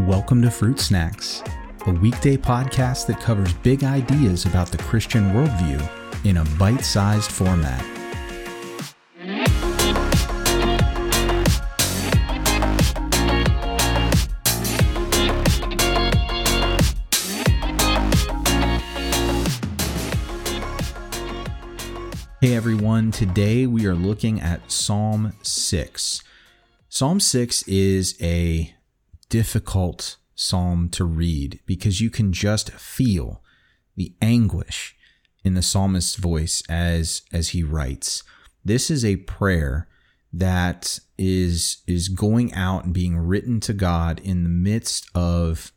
Welcome to Fruit Snacks, a weekday podcast that covers big ideas about the Christian worldview in a bite sized format. Hey everyone, today we are looking at Psalm 6. Psalm 6 is a difficult psalm to read because you can just feel the anguish in the psalmist's voice as as he writes. This is a prayer that is is going out and being written to God in the midst of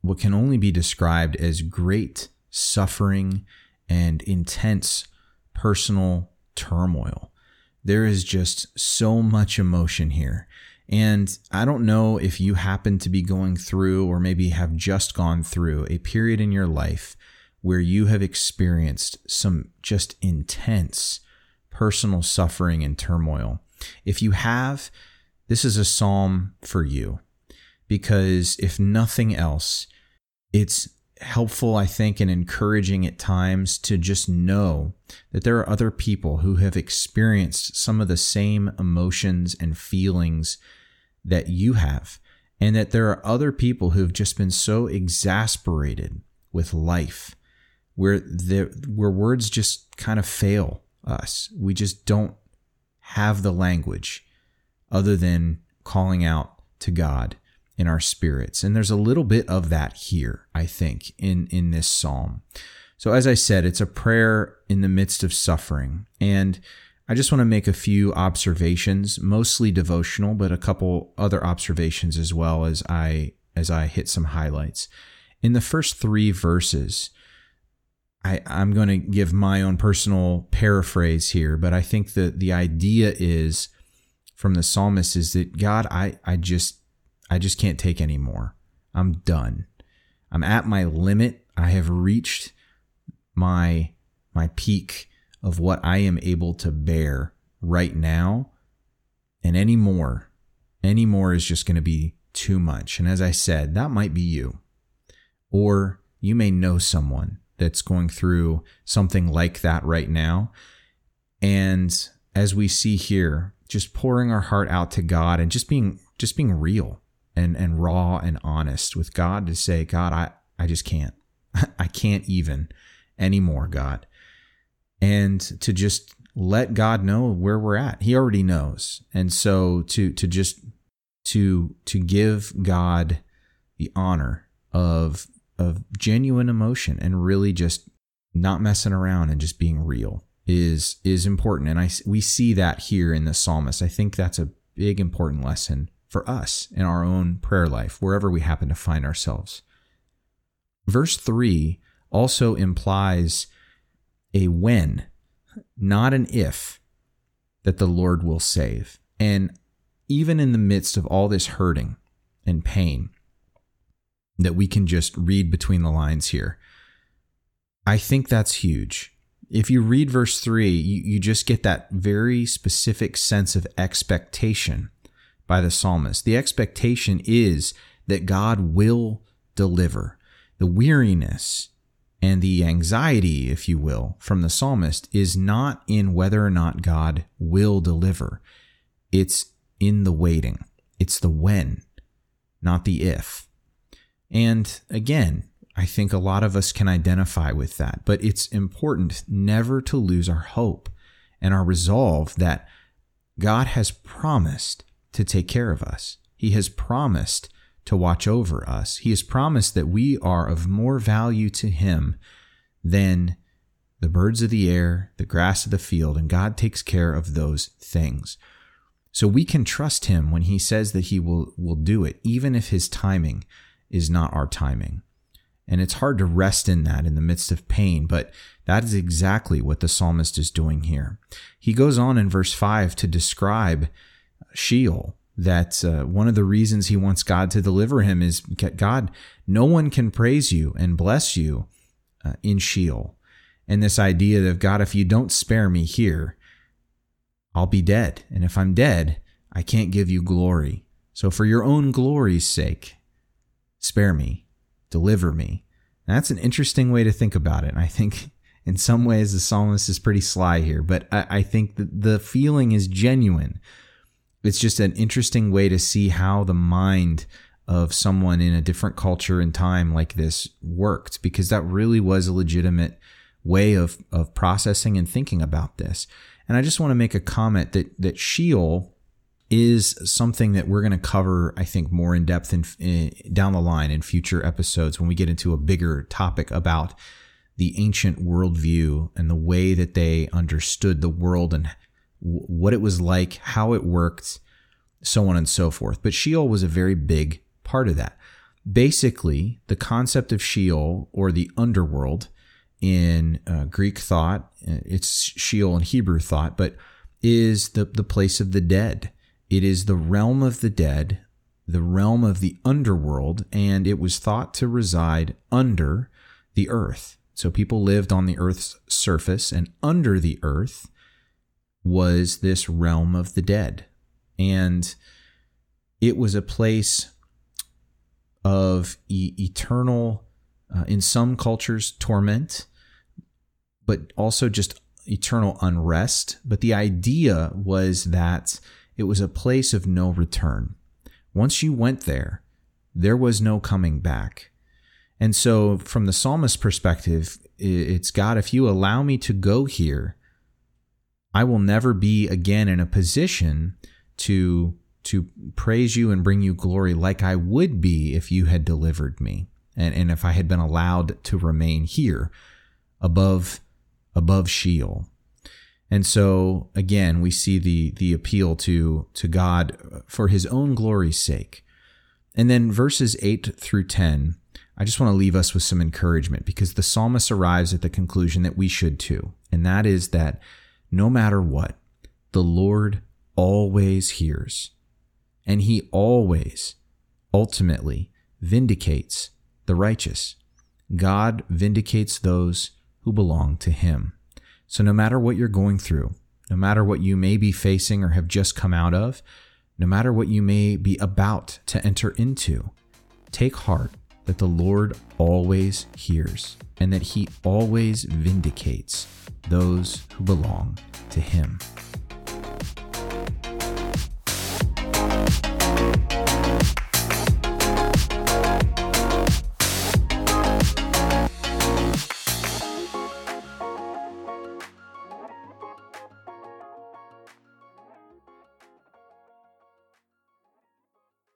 what can only be described as great suffering and intense personal turmoil. There is just so much emotion here. And I don't know if you happen to be going through or maybe have just gone through a period in your life where you have experienced some just intense personal suffering and turmoil. If you have, this is a psalm for you because if nothing else, it's helpful, I think, and encouraging at times to just know that there are other people who have experienced some of the same emotions and feelings that you have, and that there are other people who've just been so exasperated with life where the where words just kind of fail us. We just don't have the language other than calling out to God in our spirits. And there's a little bit of that here, I think, in, in this psalm. So, as I said, it's a prayer in the midst of suffering. And I just want to make a few observations, mostly devotional, but a couple other observations as well as I as I hit some highlights. In the first three verses, I, I'm going to give my own personal paraphrase here, but I think that the idea is from the psalmist is that God, I, I just I just can't take anymore. I'm done. I'm at my limit. I have reached my my peak of what I am able to bear right now. And any more, any more is just going to be too much. And as I said, that might be you. Or you may know someone that's going through something like that right now. And as we see here, just pouring our heart out to God and just being just being real and and raw and honest with God to say, God, I I just can't. I can't even anymore, God. And to just let God know where we're at. He already knows. And so to to just to to give God the honor of of genuine emotion and really just not messing around and just being real is is important and I we see that here in the psalmist. I think that's a big important lesson for us in our own prayer life, wherever we happen to find ourselves. Verse 3 also implies a when, not an if, that the Lord will save. And even in the midst of all this hurting and pain that we can just read between the lines here, I think that's huge. If you read verse 3, you, you just get that very specific sense of expectation by the psalmist. The expectation is that God will deliver. The weariness and the anxiety, if you will, from the psalmist is not in whether or not God will deliver. It's in the waiting. It's the when, not the if. And again, I think a lot of us can identify with that, but it's important never to lose our hope and our resolve that God has promised to take care of us. He has promised to watch over us. He has promised that we are of more value to Him than the birds of the air, the grass of the field, and God takes care of those things. So we can trust Him when He says that He will, will do it, even if His timing is not our timing. And it's hard to rest in that in the midst of pain, but that is exactly what the psalmist is doing here. He goes on in verse 5 to describe Sheol. That uh, one of the reasons he wants God to deliver him is God, no one can praise you and bless you uh, in Sheol. And this idea of God, if you don't spare me here, I'll be dead. And if I'm dead, I can't give you glory. So for your own glory's sake, spare me, deliver me. And that's an interesting way to think about it. And I think in some ways the psalmist is pretty sly here, but I, I think that the feeling is genuine. It's just an interesting way to see how the mind of someone in a different culture and time like this worked, because that really was a legitimate way of, of processing and thinking about this. And I just want to make a comment that, that Sheol is something that we're going to cover, I think, more in depth in, in, down the line in future episodes when we get into a bigger topic about the ancient worldview and the way that they understood the world and what it was like, how it worked, so on and so forth. But Sheol was a very big part of that. Basically, the concept of Sheol or the underworld in uh, Greek thought, uh, it's Sheol in Hebrew thought, but is the, the place of the dead. It is the realm of the dead, the realm of the underworld, and it was thought to reside under the earth. So people lived on the earth's surface, and under the earth was this realm of the dead. And it was a place of e- eternal, uh, in some cultures, torment, but also just eternal unrest. But the idea was that it was a place of no return. Once you went there, there was no coming back. And so, from the psalmist's perspective, it's God, if you allow me to go here, I will never be again in a position to to praise you and bring you glory like I would be if you had delivered me and, and if I had been allowed to remain here above above Sheol. And so again, we see the the appeal to to God for his own glory's sake. And then verses 8 through 10, I just want to leave us with some encouragement because the psalmist arrives at the conclusion that we should too. And that is that no matter what, the Lord always hears. And he always, ultimately, vindicates the righteous. God vindicates those who belong to him. So no matter what you're going through, no matter what you may be facing or have just come out of, no matter what you may be about to enter into, take heart that the Lord always hears and that he always vindicates those who belong to him.